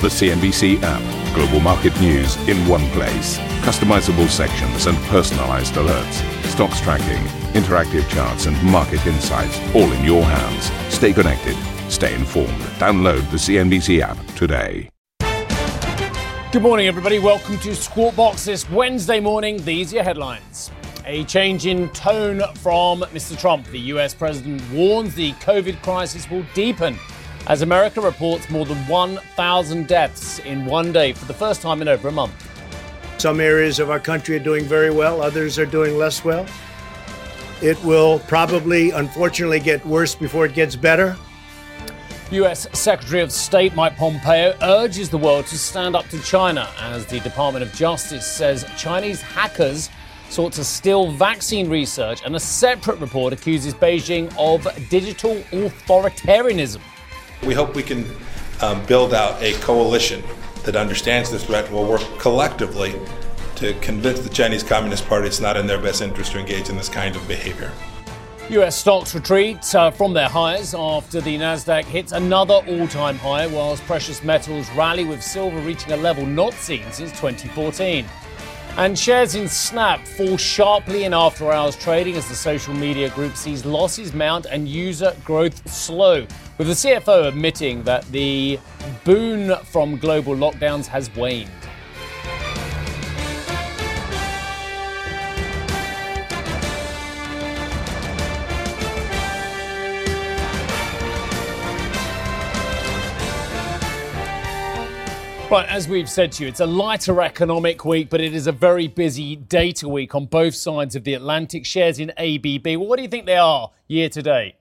The CNBC app. Global market news in one place. Customizable sections and personalized alerts. Stocks tracking, interactive charts, and market insights all in your hands. Stay connected. Stay informed. Download the CNBC app today. Good morning, everybody. Welcome to Squawk Box this Wednesday morning. These are your headlines. A change in tone from Mr. Trump. The US president warns the COVID crisis will deepen as America reports more than 1,000 deaths in one day for the first time in over a month. Some areas of our country are doing very well, others are doing less well. It will probably, unfortunately, get worse before it gets better. US Secretary of State Mike Pompeo urges the world to stand up to China as the Department of Justice says Chinese hackers sought to steal vaccine research, and a separate report accuses Beijing of digital authoritarianism. We hope we can um, build out a coalition that understands the threat and will work collectively to convince the Chinese Communist Party it's not in their best interest to engage in this kind of behavior. US stocks retreat uh, from their highs after the Nasdaq hits another all-time high, whilst precious metals rally with silver reaching a level not seen since 2014. And shares in Snap fall sharply in after hours trading as the social media group sees losses mount and user growth slow, with the CFO admitting that the boon from global lockdowns has waned. Right, as we've said to you, it's a lighter economic week, but it is a very busy data week on both sides of the Atlantic. Shares in ABB, well, what do you think they are year to date?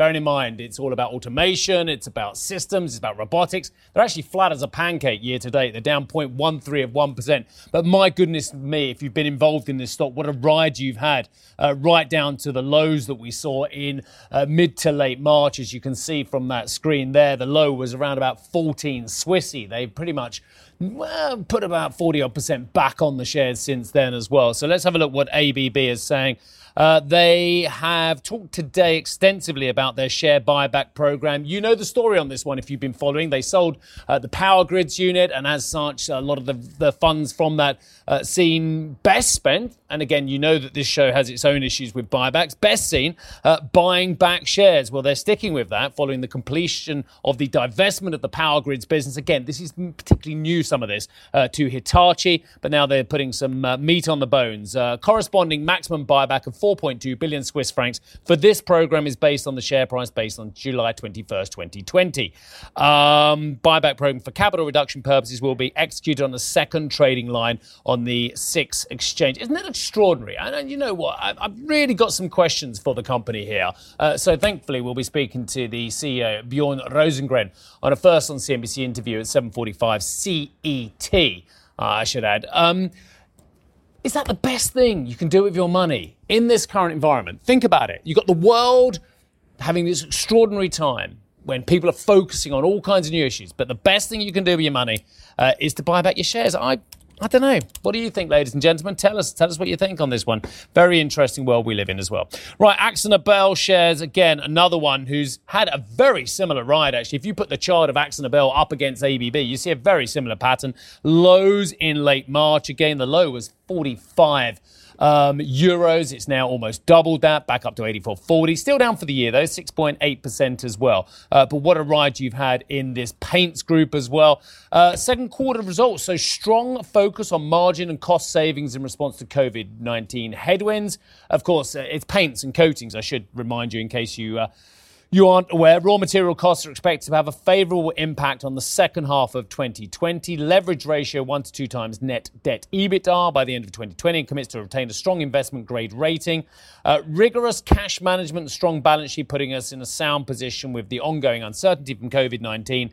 Bearing in mind, it's all about automation, it's about systems, it's about robotics. They're actually flat as a pancake year to date. They're down 0.13 of 1%. But my goodness me, if you've been involved in this stock, what a ride you've had, uh, right down to the lows that we saw in uh, mid to late March, as you can see from that screen there. The low was around about 14 Swissy. They've pretty much well, put about 40 odd percent back on the shares since then as well. So let's have a look what ABB is saying. Uh, they have talked today extensively about their share buyback program. You know the story on this one if you've been following. They sold uh, the power grids unit, and as such, a lot of the, the funds from that uh, seen best spent. And again, you know that this show has its own issues with buybacks. Best seen uh, buying back shares. Well, they're sticking with that following the completion of the divestment of the power grids business. Again, this is particularly new, some of this, uh, to Hitachi, but now they're putting some uh, meat on the bones. corresponding maximum buyback of 4.2 billion Swiss francs for this program is based on the share price based on July 21st, 2020. Um, buyback program for capital reduction purposes will be executed on the second trading line on the SIX exchange. Isn't that extraordinary? And you know what? I've really got some questions for the company here. Uh, so thankfully, we'll be speaking to the CEO Bjorn Rosengren on a first on CNBC interview at 7:45 CET. Uh, I should add. Um, is that the best thing you can do with your money in this current environment? Think about it. You've got the world having this extraordinary time when people are focusing on all kinds of new issues, but the best thing you can do with your money uh, is to buy back your shares. I I don't know. What do you think, ladies and gentlemen? Tell us, tell us what you think on this one. Very interesting world we live in as well. Right, AkzoNobel shares again another one who's had a very similar ride. Actually, if you put the chart of AkzoNobel up against ABB, you see a very similar pattern. Lows in late March. Again, the low was 45 um, euros, it's now almost doubled that, back up to 84.40. Still down for the year though, 6.8% as well. Uh, but what a ride you've had in this paints group as well. Uh, second quarter results, so strong focus on margin and cost savings in response to COVID 19 headwinds. Of course, uh, it's paints and coatings, I should remind you in case you uh, you aren't aware, raw material costs are expected to have a favorable impact on the second half of 2020. Leverage ratio one to two times net debt EBITDA by the end of 2020 and commits to retain a strong investment grade rating. Uh, rigorous cash management strong balance sheet putting us in a sound position with the ongoing uncertainty from COVID 19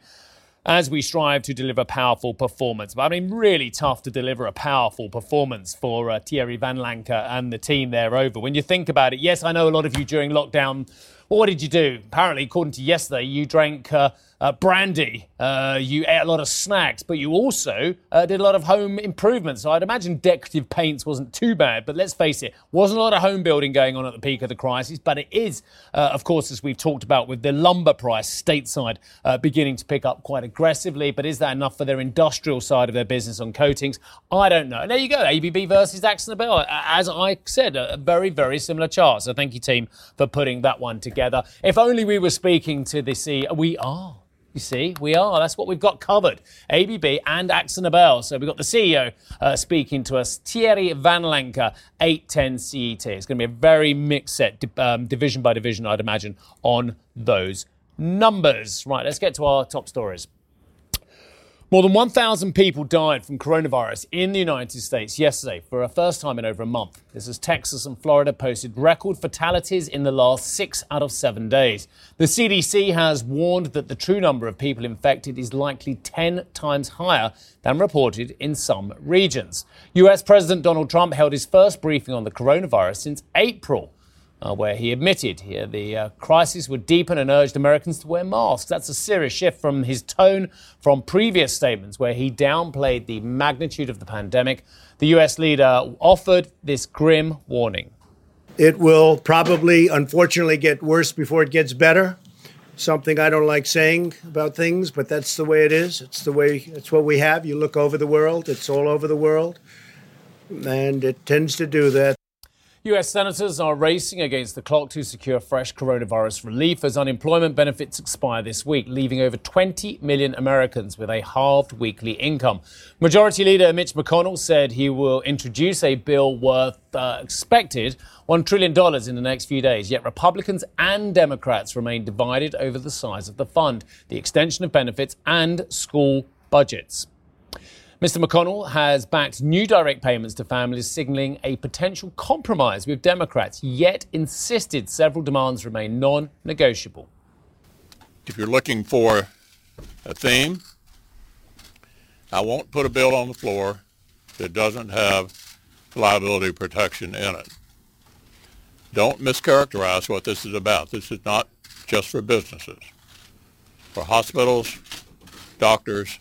as we strive to deliver powerful performance. But I mean, really tough to deliver a powerful performance for uh, Thierry Vanlancker and the team there over. When you think about it, yes, I know a lot of you during lockdown Well, what did you do? Apparently, according to yesterday, you drank uh, uh, brandy, uh, you ate a lot of snacks, but you also uh, did a lot of home improvements. So I'd imagine decorative paints wasn't too bad, but let's face it, wasn't a lot of home building going on at the peak of the crisis. But it is, uh, of course, as we've talked about, with the lumber price stateside uh, beginning to pick up quite aggressively. But is that enough for their industrial side of their business on coatings? I don't know. And there you go, ABB versus AkzoNobel. As I said, a very, very similar chart. So thank you, team, for putting that one together. If only we were speaking to the CEO. We are. You see, we are. That's what we've got covered. ABB and AkzoNobel. So we've got the CEO uh, speaking to us, Thierry Vanlancker, 810 CET. It's going to be a very mixed set, um, division by division, I'd imagine, on those numbers. Right, let's get to our top stories. More than 1,000 people died from coronavirus in the United States yesterday for a first time in over a month. This as Texas and Florida posted record fatalities in the last six out of seven days. The CDC has warned that the true number of people infected is likely 10 times higher than reported in some regions. US President Donald Trump held his first briefing on the coronavirus since April uh, where he admitted here the uh, crisis would deepen and urged Americans to wear masks. That's a serious shift from his tone from previous statements, where he downplayed the magnitude of the pandemic. The US leader offered this grim warning. It will probably, unfortunately, get worse before it gets better. Something I don't like saying about things, but that's the way it is. It's the way, it's what we have. You look over the world, it's all over the world, and it tends to do that. US senators are racing against the clock to secure fresh coronavirus relief as unemployment benefits expire this week, leaving over 20 million Americans with a halved weekly income. Majority Leader Mitch McConnell said he will introduce a bill worth uh, expected $1 trillion in the next few days. Yet Republicans and Democrats remain divided over the size of the fund, the extension of benefits, and school budgets. Mr. McConnell has backed new direct payments to families, signaling a potential compromise with Democrats, yet insisted several demands remain non negotiable. If you're looking for a theme, I won't put a bill on the floor that doesn't have liability protection in it. Don't mischaracterize what this is about. This is not just for businesses. For hospitals, doctors,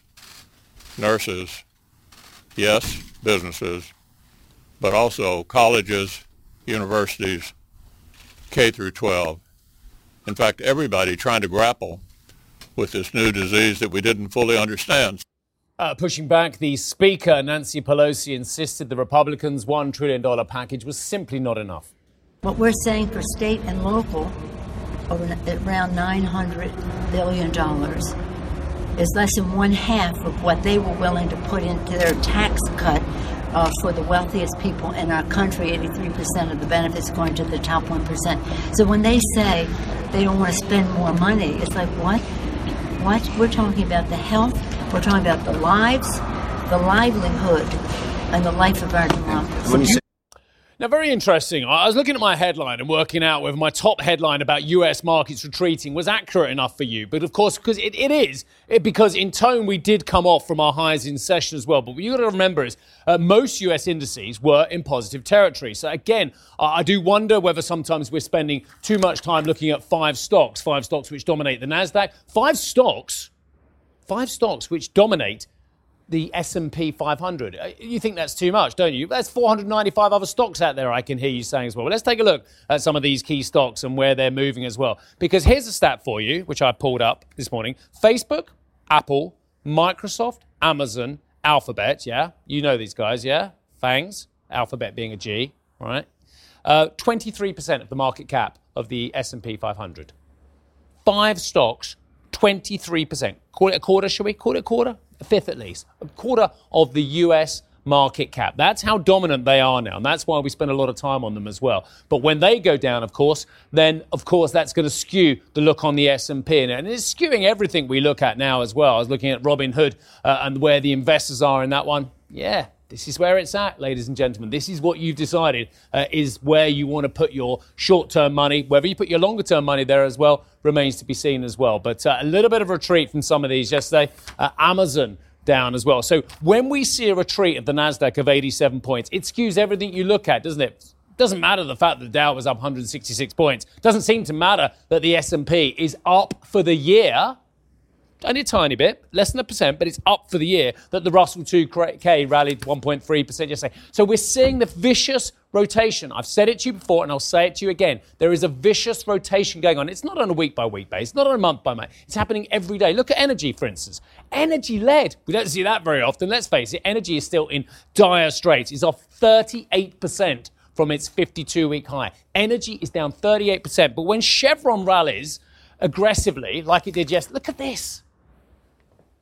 nurses, yes, businesses, but also colleges, universities, K through 12. In fact, everybody trying to grapple with this new disease that we didn't fully understand. Uh, pushing back, the Speaker, Nancy Pelosi, insisted the Republicans' $1 trillion package was simply not enough. What we're saying for state and local, are around $900 billion is less than one half of what they were willing to put into their tax cut uh, for the wealthiest people in our country. 83% of the benefits going to the top 1%. So when they say they don't want to spend more money, it's like, what? What? We're talking about the health, we're talking about the lives, the livelihood, and the life of our democracy. Now, very interesting. I was looking at my headline and working out whether my top headline about US markets retreating was accurate enough for you. But of course, because it, it is, it, because in tone we did come off from our highs in session as well. But what you got to remember is uh, most US indices were in positive territory. So again, I do wonder whether sometimes we're spending too much time looking at five stocks, five stocks which dominate the Nasdaq, five stocks, five stocks which dominate the S&P 500. Uh, you think that's too much, don't you? There's 495 other stocks out there I can hear you saying as well. Let's take a look at some of these key stocks and where they're moving as well. Because here's a stat for you, which I pulled up this morning. Facebook, Apple, Microsoft, Amazon, Alphabet, yeah? You know these guys, yeah? Fangs, Alphabet being a G, right? Uh, 23% of the market cap of the S&P 500. Five stocks, 23%. Call it a quarter, shall we? Call it a quarter? A fifth at least, a quarter of the US market cap. That's how dominant they are now, and that's why we spend a lot of time on them as well. But when they go down, of course, then of course that's going to skew the look on the S&P, and it's skewing everything we look at now as well. I was looking at Robinhood uh, and where the investors are in that one. Yeah, this is where it's at, ladies and gentlemen. This is what you've decided uh, is where you want to put your short term money. Whether you put your longer term money there as well remains to be seen as well. But uh, a little bit of retreat from some of these yesterday. Uh, Amazon down as well. So when we see a retreat of the Nasdaq of 87 points, it skews everything you look at, doesn't it? Doesn't matter the fact that the Dow was up 166 points. Doesn't seem to matter that the S&P is up for the year only a tiny bit, less than a percent, but it's up for the year that the Russell 2K rallied 1.3% yesterday. So we're seeing the vicious rotation. I've said it to you before and I'll say it to you again. There is a vicious rotation going on. It's not on a week by week basis, not on a month by month. It's happening every day. Look at energy, for instance. Energy led. We don't see that very often. Let's face it, energy is still in dire straits. It's off 38% from its 52 week high. Energy is down 38%. But when Chevron rallies aggressively, like it did yesterday, look at this.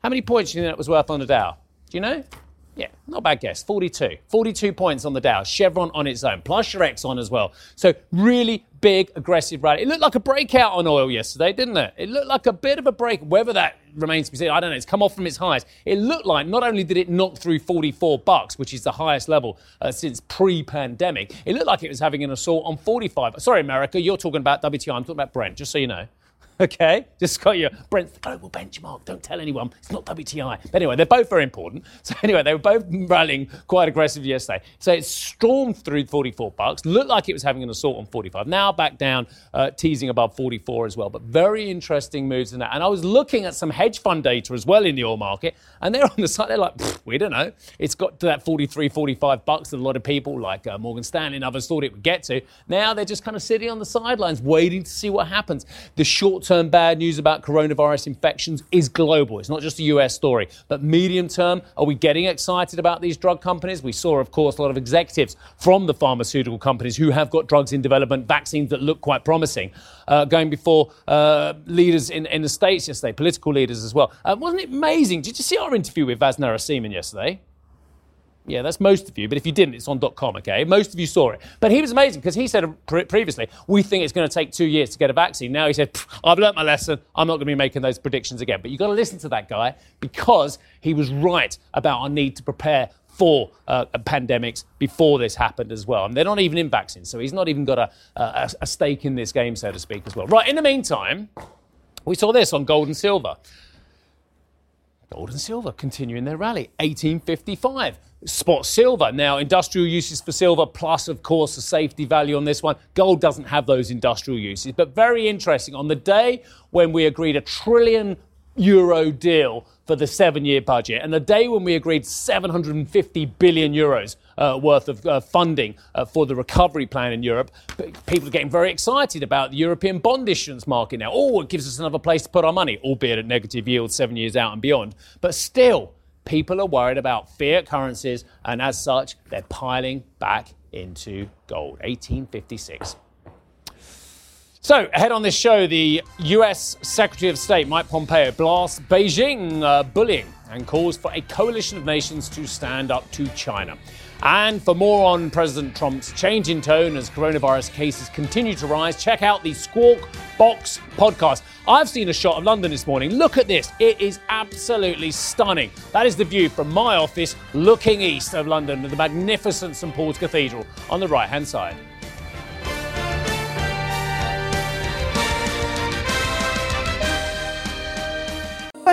How many points do you think that was worth on the Dow? Do you know? Yeah, not bad guess. 42. 42 points on the Dow. Chevron on its own, plus your Exxon as well. So really big, aggressive rally. It looked like a breakout on oil yesterday, didn't it? It looked like a bit of a break. Whether that remains to be seen, I don't know. It's come off from its highs. It looked like not only did it knock through 44 bucks, which is the highest level uh, since pre-pandemic, it looked like it was having an assault on 45. Sorry, America, you're talking about WTI. I'm talking about Brent, just so you know. Okay, just got your Brent's the global benchmark. Don't tell anyone. It's not WTI. But anyway, they're both very important. So anyway, they were both rallying quite aggressively yesterday. So it stormed through 44 bucks. Looked like it was having an assault on 45. Now back down, uh, teasing above 44 as well. But very interesting moves in that. And I was looking at some hedge fund data as well in the oil market, and they're on the side. They're like, we don't know. It's got to that 43, 45 bucks that a lot of people like uh, Morgan Stanley and others thought it would get to. Now they're just kind of sitting on the sidelines, waiting to see what happens. The short term bad news about coronavirus infections is global. It's not just a US story. But medium term, are we getting excited about these drug companies? We saw, of course, a lot of executives from the pharmaceutical companies who have got drugs in development, vaccines that look quite promising, uh, going before uh, leaders in, in the States yesterday, political leaders as well. Uh, wasn't it amazing? Did you see our interview with Vas Narasimhan yesterday? Yeah, that's most of you. But if you didn't, it's on .com, okay? Most of you saw it. But he was amazing because he said pre- previously, we think it's going to take two years to get a vaccine. Now he said, I've learnt my lesson. I'm not going to be making those predictions again. But you've got to listen to that guy because he was right about our need to prepare for uh, pandemics before this happened as well. And they're not even in vaccines. So he's not even got a, a, a stake in this game, so to speak, as well. Right, in the meantime, we saw this on gold and silver. Gold and silver continuing their rally, 1855. Spot silver. Now, industrial uses for silver, plus, of course, the safety value on this one. Gold doesn't have those industrial uses. But very interesting. On the day when we agreed a trillion euro deal for the seven year budget, and the day when we agreed 750 billion euros uh, worth of uh, funding uh, for the recovery plan in Europe, people are getting very excited about the European bond issuance market now. Oh, it gives us another place to put our money, albeit at negative yields seven years out and beyond. But still, people are worried about fiat currencies, and as such, they're piling back into gold. 1856. So, ahead on this show, the US Secretary of State Mike Pompeo blasts Beijing uh, bullying and calls for a coalition of nations to stand up to China. And for more on President Trump's change in tone as coronavirus cases continue to rise, check out the Squawk Box podcast. I've seen a shot of London this morning. Look at this. It is absolutely stunning. That is the view from my office looking east of London with the magnificent St Paul's Cathedral on the right hand side.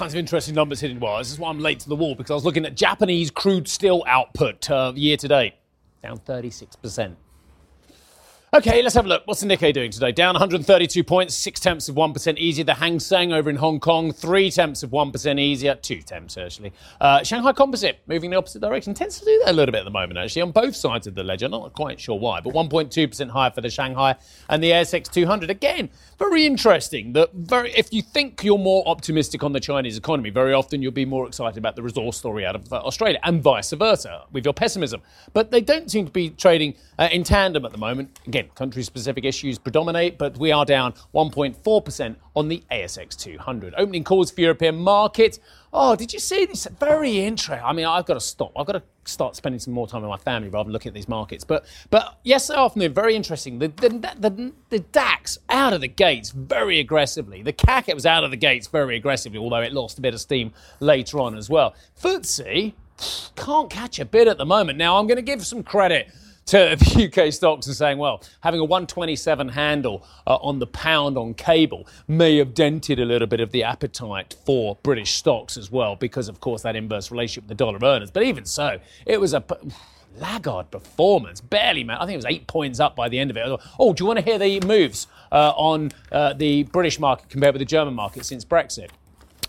kinds of interesting numbers hitting. Well, this is why I'm late to the wall because I was looking at Japanese crude steel output uh, year to date, down 36%. Okay, let's have a look. What's the Nikkei doing today? Down 132 points, six tenths of 1% easier. The Hang Seng over in Hong Kong, three tenths of 1% easier, two tenths actually. Uh, Shanghai Composite moving in the opposite direction. Tends to do that a little bit at the moment actually on both sides of the ledger. Not quite sure why, but 1.2% higher for the Shanghai and the ASX 200. Again, very interesting that very, if you think you're more optimistic on the Chinese economy, very often you'll be more excited about the resource story out of uh, Australia and vice versa with your pessimism. But they don't seem to be trading uh, in tandem at the moment. Again, Country specific issues predominate, but we are down 1.4% on the ASX 200. Opening calls for European markets. Oh, did you see this? Very interesting. I mean, I've got to stop. I've got to start spending some more time with my family rather than looking at these markets. But but yesterday afternoon, very interesting. The, the, the, the DAX out of the gates very aggressively. The CAC was out of the gates very aggressively, although it lost a bit of steam later on as well. FTSE can't catch a bid at the moment. Now, I'm going to give some credit to UK stocks and saying, well, having a 127 handle uh, on the pound on cable may have dented a little bit of the appetite for British stocks as well, because of course that inverse relationship with the dollar earners. But even so, it was a laggard performance, barely, man. I think it was eight points up by the end of it. Oh, do you want to hear the moves uh, on uh, the British market compared with the German market since Brexit?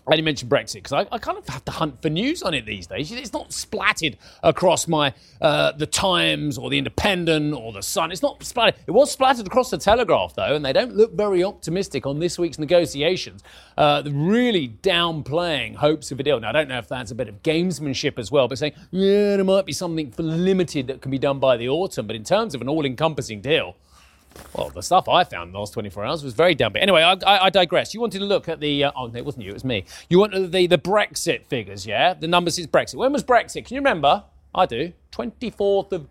I only mentioned Brexit because I, I, kind of have to hunt for news on it these days. It's not splattered across my uh, the Times or the Independent or the Sun. It's not splattered. It was splattered across the Telegraph though, and they don't look very optimistic on this week's negotiations. Uh, really downplaying hopes of a deal. Now I don't know if that's a bit of gamesmanship as well, but saying yeah, there might be something for limited that can be done by the autumn. But in terms of an all-encompassing deal. Well, the stuff I found in the last 24 hours was very downbeat. Anyway, I, I, I, digress. You wanted to look at the. Uh, oh, no, it wasn't you, it was me. You wanted the, the Brexit figures, yeah? The numbers since Brexit. When was Brexit? Can you remember? I do. 24th of.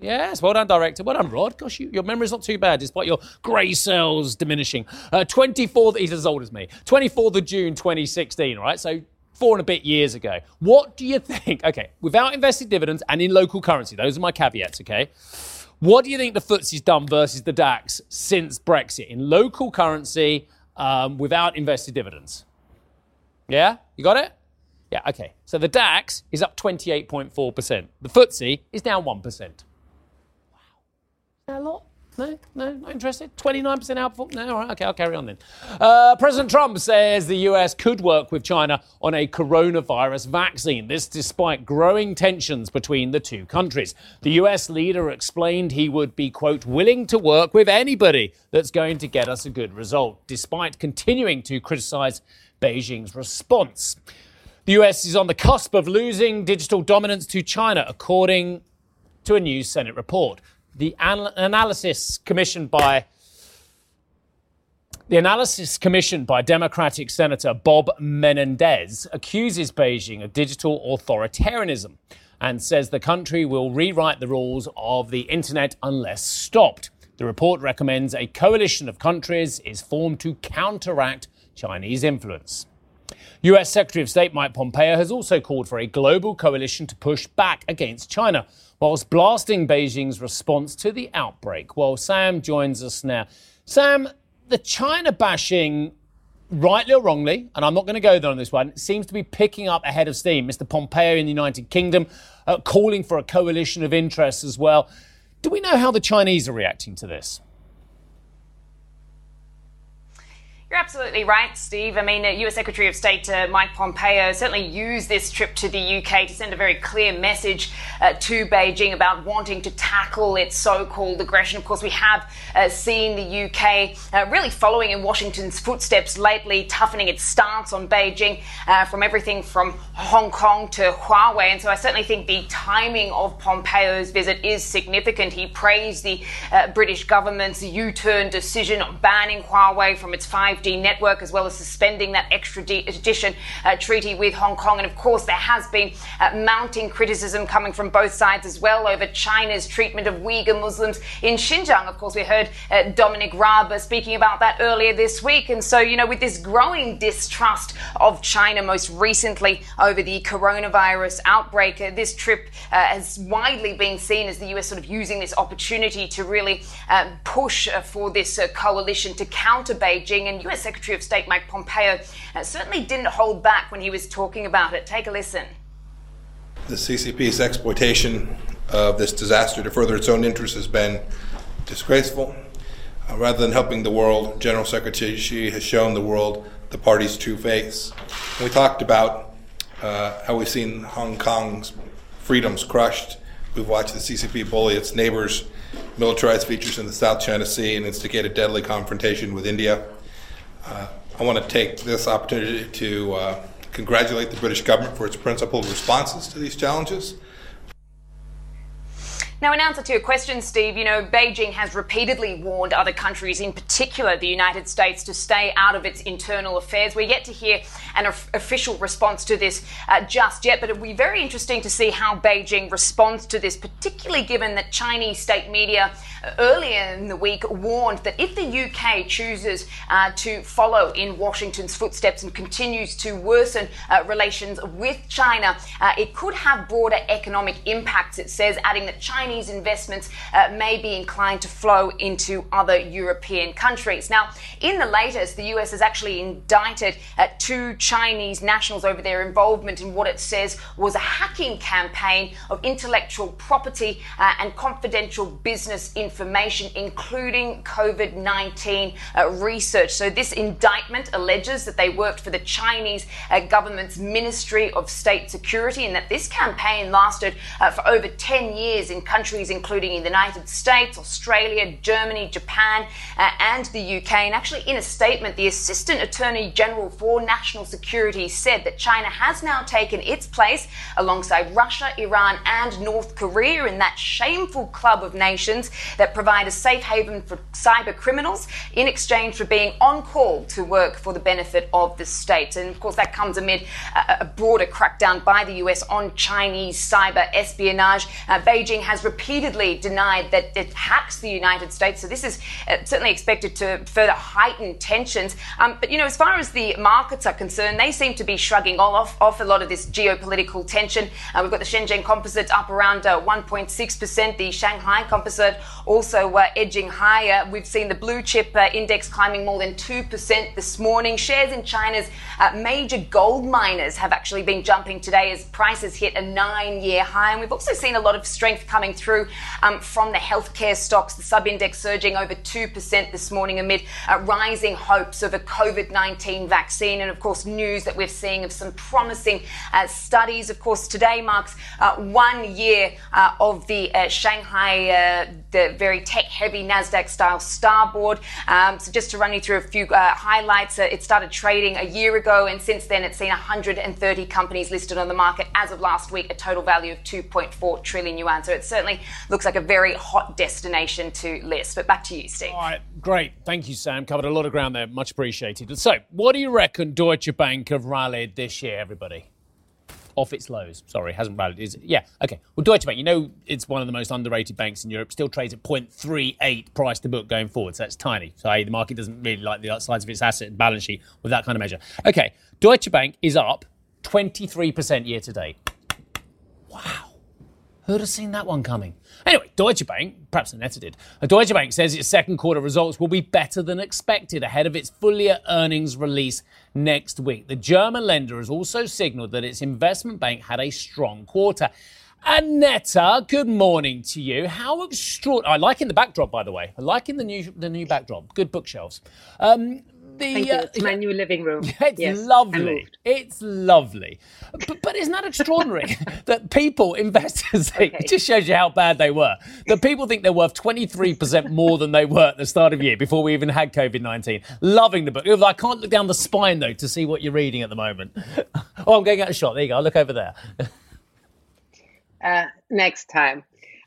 Yes, well done, director. Well done, Rod. Gosh, you, your memory's not too bad, despite your grey cells diminishing. Uh, 24th, he's as old as me. 24th of June 2016, right? So four and a bit years ago. What do you think? Okay, without invested dividends and in local currency, those are my caveats, okay? What do you think the FTSE's done versus the DAX since Brexit in local currency um, without invested dividends? Yeah, you got it? Yeah, okay. So the DAX is up 28.4%. The FTSE is down 1%. Wow. A lot? No, no, not interested. 29% outperform. No, all right, okay, I'll carry on then. Uh, President Trump says the US could work with China on a coronavirus vaccine. This despite growing tensions between the two countries. The US leader explained he would be, quote, willing to work with anybody that's going to get us a good result, despite continuing to criticize Beijing's response. The US is on the cusp of losing digital dominance to China, according to a new Senate report the an- analysis commissioned by the analysis commissioned by Democratic Senator Bob Menendez accuses Beijing of digital authoritarianism and says the country will rewrite the rules of the internet unless stopped. The report recommends a coalition of countries is formed to counteract Chinese influence. US Secretary of State Mike Pompeo has also called for a global coalition to push back against China whilst blasting Beijing's response to the outbreak. Well, Sam joins us now. Sam, the China bashing, rightly or wrongly, and I'm not going to go there on this one, seems to be picking up ahead of steam. Mr. Pompeo in the United Kingdom uh, calling for a coalition of interests as well. Do we know how the Chinese are reacting to this? absolutely right, Steve. I mean, uh, US Secretary of State uh, Mike Pompeo certainly used this trip to the UK to send a very clear message uh, to Beijing about wanting to tackle its so called aggression. Of course, we have uh, seen the UK uh, really following in Washington's footsteps lately, toughening its stance on Beijing uh, from everything from Hong Kong to Huawei. And so I certainly think the timing of Pompeo's visit is significant. He praised the British government's U turn decision on banning Huawei from its 5G network, as well as suspending that extradition uh, treaty with Hong Kong. And of course, there has been uh, mounting criticism coming from both sides as well over China's treatment of Uyghur Muslims in Xinjiang. Of course, we heard uh, Dominic Raab uh, speaking about that earlier this week. And so, you know, with this growing distrust of China, most recently over the coronavirus outbreak, uh, this trip uh, has widely been seen as the US sort of using this opportunity to really push for this coalition to counter Beijing. And US Secretary of State Mike Pompeo uh, certainly didn't hold back when he was talking about it. Take a listen. The CCP's exploitation of this disaster to further its own interests has been disgraceful. Uh, rather than helping the world, General Secretary Xi has shown the world the party's true face. we talked about uh, how we've seen Hong Kong's freedoms crushed. We've watched the CCP bully its neighbors, militarize features in the South China Sea, and instigate a deadly confrontation with India. Uh, I want to take this opportunity to uh, congratulate the British government for its principled responses to these challenges. Now, in answer to your question, Steve, you know, Beijing has repeatedly warned other countries, in particular the United States, to stay out of its internal affairs. We're yet to hear an official response to this uh, just yet, but it'll be very interesting to see how Beijing responds to this, particularly given that Chinese state media uh, earlier in the week warned that if the UK chooses uh, to follow in Washington's footsteps and continues to worsen uh, relations with China, uh, it could have broader economic impacts, it says, adding that Chinese investments uh, may be inclined to flow into other European countries. Now, in the latest, the US has actually indicted uh, two Chinese nationals over their involvement in what it says was a hacking campaign of intellectual property uh, and confidential business information, including COVID 19 uh, research. So, this indictment alleges that they worked for the Chinese uh, government's Ministry of State Security and that this campaign lasted uh, for over 10 years in countries including the United States, Australia, Germany, Japan, uh, and the UK. And actually, in a statement, the Assistant Attorney General for National Security said that China has now taken its place alongside Russia, Iran, and North Korea in that shameful club of nations that provide a safe haven for cyber criminals in exchange for being on call to work for the benefit of the state. And of course, that comes amid a, a broader crackdown by the US on Chinese cyber espionage. Uh, Beijing has repeatedly denied that it hacks the United States. So this is uh, certainly expected to further heighten tensions. Um, but, you know, as far as the markets are concerned, they seem to be shrugging off, off a lot of this geopolitical tension. Uh, we've got the Shenzhen composite up around 1.6%, uh, the Shanghai composite also uh, edging higher. We've seen the blue chip index climbing more than 2% this morning. Shares in China's major gold miners have actually been jumping today as prices hit a nine year high. And we've also seen a lot of strength coming through um, from the healthcare stocks, the sub index surging over 2% this morning amid uh, rising hopes of a COVID 19 vaccine. And of course, news that we're seeing of some promising uh, studies. Of course, today marks uh, one year uh, of the uh, Shanghai, uh, the very tech heavy NASDAQ style starboard. Um, so, just to run you through a few highlights, it started trading a year ago, and since then it's seen 130 companies listed on the market as of last week, a total value of 2.4 trillion yuan. So, it certainly looks like a very hot destination to list. But back to you, Steve. All right, great. Thank you, Sam. Covered a lot of ground there. Much appreciated. So, what do you reckon Deutsche Bank have rallied this year, everybody? Off its lows. Sorry, hasn't rallied. Is it? Yeah. Okay. Well, Deutsche Bank, you know, it's one of the most underrated banks in Europe. Still trades at 0.38 price to book going forward. So that's tiny. So the market doesn't really like the size of its asset and balance sheet with that kind of measure. Okay. Deutsche Bank is up 23% year to date. Wow. Who'd have seen that one coming? Anyway, Deutsche Bank, perhaps netter did. Deutsche Bank says its second quarter results will be better than expected ahead of its full year earnings release next week. The German lender has also signaled that its investment bank had a strong quarter. Annetta, good morning to you. How extraordinary! I like in the backdrop, by the way. I like in the new the new backdrop. Good bookshelves. Um, the. Uh, my new living room. It's yes, lovely. It's lovely. But, but isn't that extraordinary that people, investors, think, okay. it just shows you how bad they were. That people think they're worth 23% more than they were at the start of the year before we even had COVID 19. Loving the book. I can't look down the spine, though, to see what you're reading at the moment. oh, I'm going out a shot. There you go. I'll look over there. Uh, next time.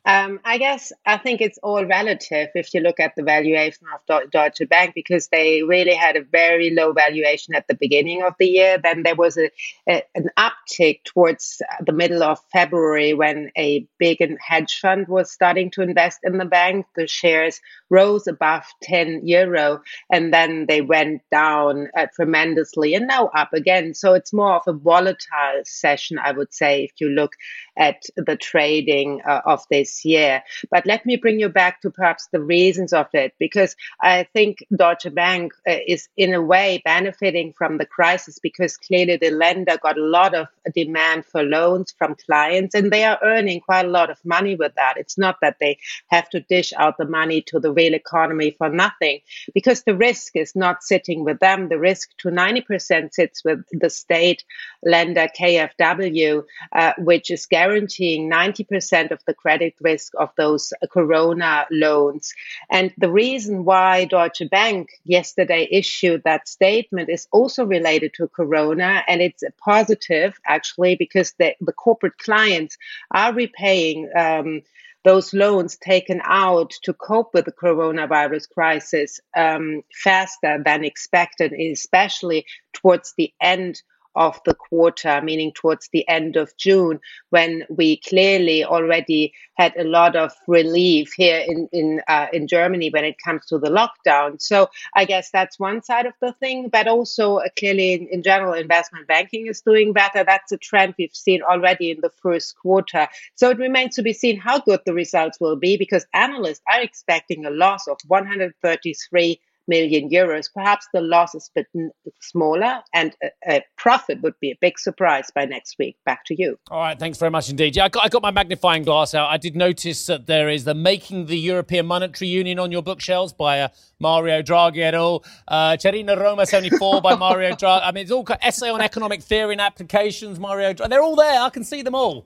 Um, I guess I think it's all relative if you look at the valuation of Deutsche Bank because they really had a very low valuation at the beginning of the year. Then there was a, a an uptick towards the middle of February when a big hedge fund was starting to invest in the bank. The shares rose above 10 euro and then they went down uh, tremendously and now up again. So it's more of a volatile session, I would say, if you look at the trading uh, of this year. But let me bring you back to perhaps the reasons of it, because I think Deutsche Bank uh, is in a way benefiting from the crisis because clearly the lender got a lot of demand for loans from clients and they are earning quite a lot of money with that. It's not that they have to dish out the money to the real economy for nothing because the risk is not sitting with them. The risk to 90% sits with the state lender KfW, uh, which is guaranteed guaranteeing 90% of the credit risk of those corona loans. And the reason why Deutsche Bank yesterday issued that statement is also related to corona. And it's a positive actually because the, the corporate clients are repaying um, those loans taken out to cope with the coronavirus crisis um, faster than expected, especially towards the end of the quarter, meaning towards the end of June, when we clearly already had a lot of relief here in in uh, in Germany when it comes to the lockdown. So I guess that's one side of the thing, but also uh, clearly in, in general, investment banking is doing better. That's a trend we've seen already in the first quarter. So it remains to be seen how good the results will be, because analysts are expecting a loss of 133 million euros. Perhaps the loss is a bit smaller and a, a, profit would be a big surprise by next week. Back to you. All right, thanks very much indeed. Yeah, I got, I got my magnifying glass out. I did notice that there is the Making the European Monetary Union on your bookshelves by uh, Mario Draghi et al. Uh, Cerina Roma 74 by Mario Draghi. I mean, it's all essay on economic theory and applications, Mario Draghi. They're all there. I can see them all.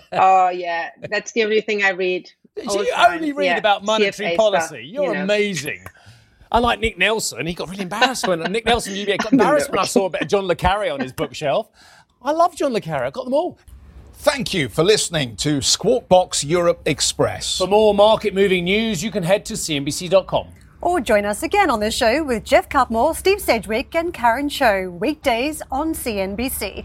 oh, yeah. That's the only thing I read. you only read yeah, about monetary policy. Stuff, You're you know. amazing. I like Nick Nelson. He got really embarrassed when Nick Nelson UBS got embarrassed when I saw a bit of John Le Carre on his bookshelf. I love John Le Carre. I got them all. Thank you for listening to Squawk Box Europe Express. For more market moving news, you can head to CNBC.com. Or join us again on the show with Geoff Cutmore, Steve Sedgwick, and Karen Tso, weekdays on CNBC.